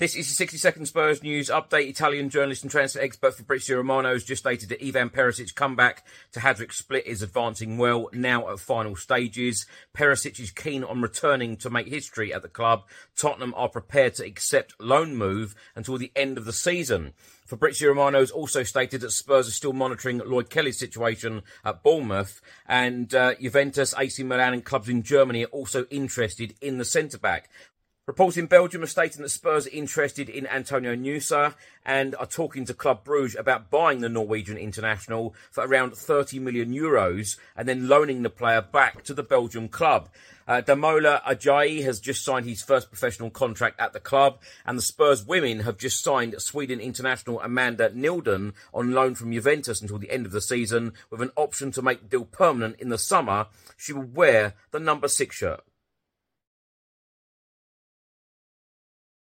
This is the 60 second Spurs news update. Italian journalist and transfer expert Fabrizio Romano has just stated that Ivan Perisic's comeback to Hajduk Split is advancing well, now at final stages. Perisic is keen on returning to make history at the club. Tottenham are prepared to accept loan move until the end of the season. Fabrizio Romano has also stated that Spurs are still monitoring Lloyd Kelly's situation at Bournemouth, and uh, Juventus, AC Milan, and clubs in Germany are also interested in the centre back. Reports in Belgium are stating that Spurs are interested in Antonio Nusa and are talking to Club Bruges about buying the Norwegian international for around 30 million euros and then loaning the player back to the Belgium club. Uh, Damola Ajayi has just signed his first professional contract at the club, and the Spurs women have just signed Sweden international Amanda Nilden on loan from Juventus until the end of the season, with an option to make the deal permanent in the summer. She will wear the number six shirt.